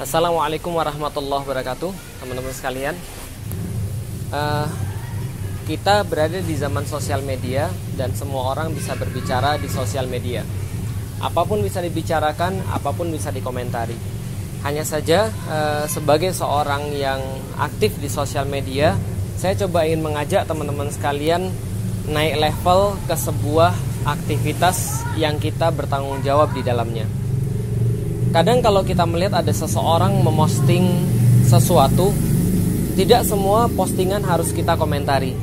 Assalamualaikum warahmatullahi wabarakatuh, teman-teman sekalian. Uh, kita berada di zaman sosial media dan semua orang bisa berbicara di sosial media. Apa pun bisa dibicarakan, apa pun bisa dikomentari. Hanya saja uh, sebagai seorang yang aktif di sosial media, saya coba ingin mengajak teman-teman sekalian naik level ke sebuah aktivitas yang kita bertanggung jawab di dalamnya Kadang kalau kita melihat ada seseorang memosting sesuatu, tidak semua postingan harus kita komentari.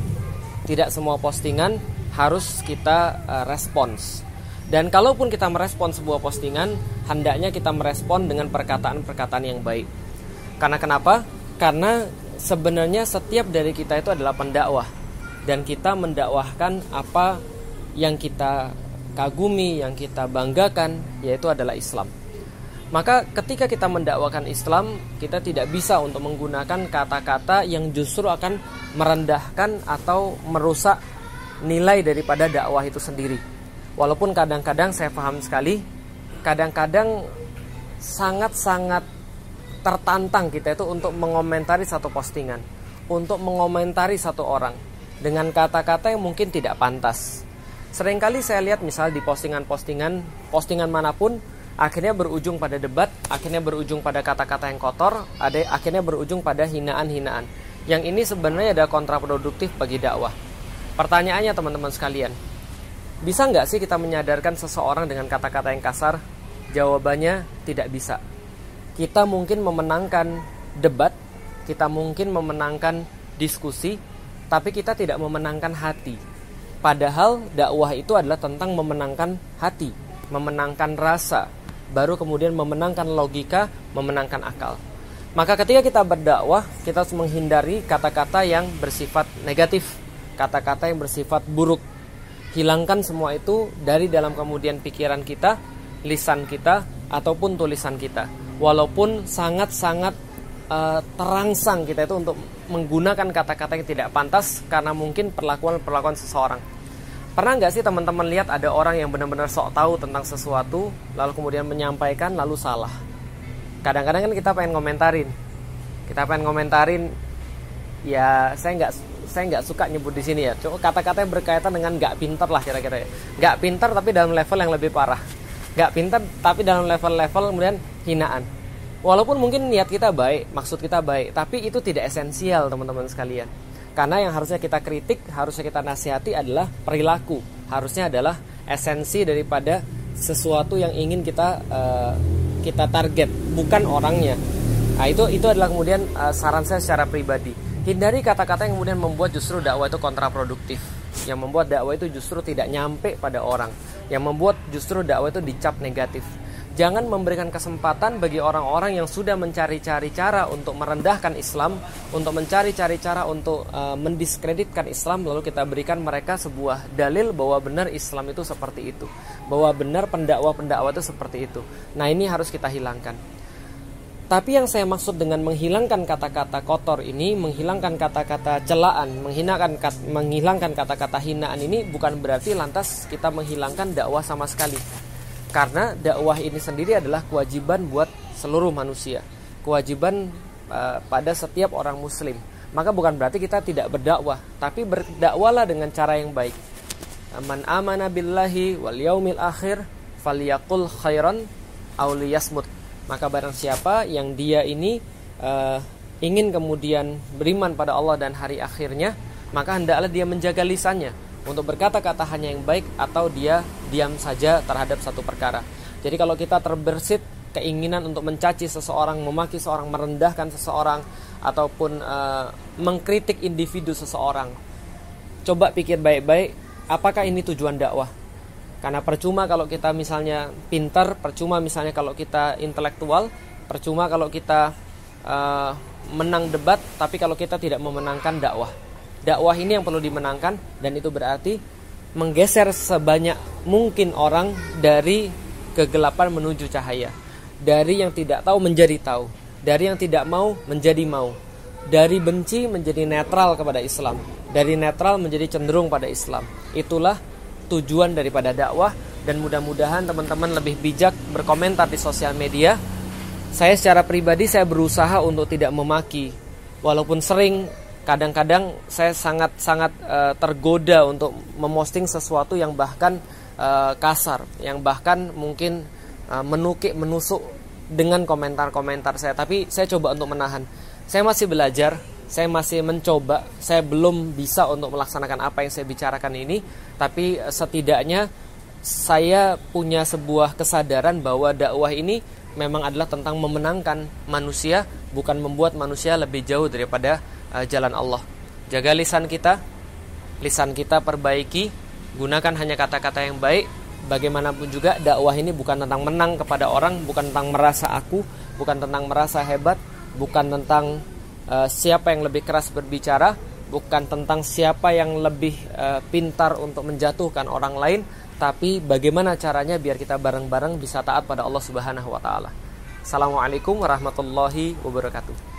Tidak semua postingan harus kita uh, respons. Dan kalaupun kita merespon sebuah postingan, hendaknya kita merespon dengan perkataan-perkataan yang baik. Karena kenapa? Karena sebenarnya setiap dari kita itu adalah pendakwah dan kita mendakwahkan apa yang kita kagumi, yang kita banggakan, yaitu adalah Islam. Maka ketika kita mendakwakan Islam, kita tidak bisa untuk menggunakan kata-kata yang justru akan merendahkan atau merusak nilai daripada dakwah itu sendiri. Walaupun kadang-kadang saya paham sekali, kadang-kadang sangat-sangat tertantang kita itu untuk mengomentari satu postingan, untuk mengomentari satu orang dengan kata-kata yang mungkin tidak pantas. Seringkali saya lihat misal di postingan-postingan, postingan mana pun akhirnya berujung pada debat, akhirnya berujung pada kata-kata yang kotor, ada akhirnya berujung pada hinaan-hinaan. Yang ini sebenarnya ada kontraproduktif bagi dakwah. Pertanyaannya teman-teman sekalian, bisa nggak sih kita menyadarkan seseorang dengan kata-kata yang kasar? Jawabannya tidak bisa. Kita mungkin memenangkan debat, kita mungkin memenangkan diskusi, tapi kita tidak memenangkan hati. Padahal dakwah itu adalah tentang memenangkan hati, memenangkan rasa, baru kemudian memenangkan logika, memenangkan akal. Maka ketika kita berdakwah, kita harus menghindari kata-kata yang bersifat negatif, kata-kata yang bersifat buruk. Hilangkan semua itu dari dalam kemudian pikiran kita, lisan kita, ataupun tulisan kita. Walaupun sangat-sangat uh, terangsang kita itu untuk menggunakan kata-kata yang tidak pantas karena mungkin perlakuan-perlakuan seseorang Pernah nggak sih teman-teman lihat ada orang yang benar-benar sok tahu tentang sesuatu, lalu kemudian menyampaikan lalu salah? Kadang-kadang kan kita pengen komentarin, kita pengen komentarin, ya saya nggak saya nggak suka nyebut di sini ya. Cuma kata-kata yang berkaitan dengan nggak pinter lah kira-kira ya. Nggak pinter tapi dalam level yang lebih parah. Nggak pinter tapi dalam level-level kemudian hinaan. Walaupun mungkin niat kita baik, maksud kita baik, tapi itu tidak esensial teman-teman sekalian karena yang harusnya kita kritik, harusnya kita nasihati adalah perilaku. Harusnya adalah esensi daripada sesuatu yang ingin kita uh, kita target, bukan orangnya. Nah, itu itu adalah kemudian uh, saran saya secara pribadi. Hindari kata-kata yang kemudian membuat justru dakwah itu kontraproduktif. Yang membuat dakwah itu justru tidak nyampe pada orang. Yang membuat justru dakwah itu dicap negatif jangan memberikan kesempatan bagi orang-orang yang sudah mencari-cari cara untuk merendahkan Islam, untuk mencari-cari cara untuk uh, mendiskreditkan Islam, lalu kita berikan mereka sebuah dalil bahwa benar Islam itu seperti itu, bahwa benar pendakwa-pendakwa itu seperti itu. Nah ini harus kita hilangkan. Tapi yang saya maksud dengan menghilangkan kata-kata kotor ini, menghilangkan kata-kata celaan, menghilangkan menghilangkan kata-kata hinaan ini bukan berarti lantas kita menghilangkan dakwah sama sekali karena dakwah ini sendiri adalah kewajiban buat seluruh manusia. Kewajiban uh, pada setiap orang muslim. Maka bukan berarti kita tidak berdakwah tapi berdakwalah dengan cara yang baik. Man amana billahi wal yaumil akhir falyakul khairan aw liyasmut. Maka barang siapa yang dia ini uh, ingin kemudian beriman pada Allah dan hari akhirnya maka hendaklah dia menjaga lisannya. Untuk berkata-kata hanya yang baik atau dia diam saja terhadap satu perkara. Jadi kalau kita terbersit keinginan untuk mencaci seseorang, memaki seseorang, merendahkan seseorang ataupun uh, mengkritik individu seseorang. Coba pikir baik-baik, apakah ini tujuan dakwah? Karena percuma kalau kita misalnya pintar, percuma misalnya kalau kita intelektual, percuma kalau kita uh, menang debat, tapi kalau kita tidak memenangkan dakwah dakwah ini yang perlu dimenangkan dan itu berarti menggeser sebanyak mungkin orang dari kegelapan menuju cahaya. Dari yang tidak tahu menjadi tahu. Dari yang tidak mau menjadi mau. Dari benci menjadi netral kepada Islam. Dari netral menjadi cenderung pada Islam. Itulah tujuan daripada dakwah. Dan mudah-mudahan teman-teman lebih bijak berkomentar di sosial media. Saya secara pribadi saya berusaha untuk tidak memaki. Walaupun sering kadang-kadang saya sangat-sangat uh, tergoda untuk memosting sesuatu yang bahkan uh, kasar, yang bahkan mungkin uh, menukik, menusuk dengan komentar-komentar saya. Tapi saya coba untuk menahan. Saya masih belajar, saya masih mencoba, saya belum bisa untuk melaksanakan apa yang saya bicarakan ini. Tapi setidaknya saya punya sebuah kesadaran bahwa dakwah ini memang adalah tentang memenangkan manusia, bukan membuat manusia lebih jauh daripada uh, jalan Allah. Jaga lisan kita, lisan kita perbaiki, gunakan hanya kata-kata yang baik. Bagaimanapun juga dakwah ini bukan tentang menang kepada orang, bukan tentang merasa aku, bukan tentang merasa hebat, bukan tentang uh, siapa yang lebih keras berbicara, bukan tentang siapa yang lebih uh, pintar untuk menjatuhkan orang lain, tapi bagaimana caranya biar kita bareng-bareng bisa taat pada Allah Subhanahu wa taala. Assalamualaikum warahmatullahi wabarakatuh.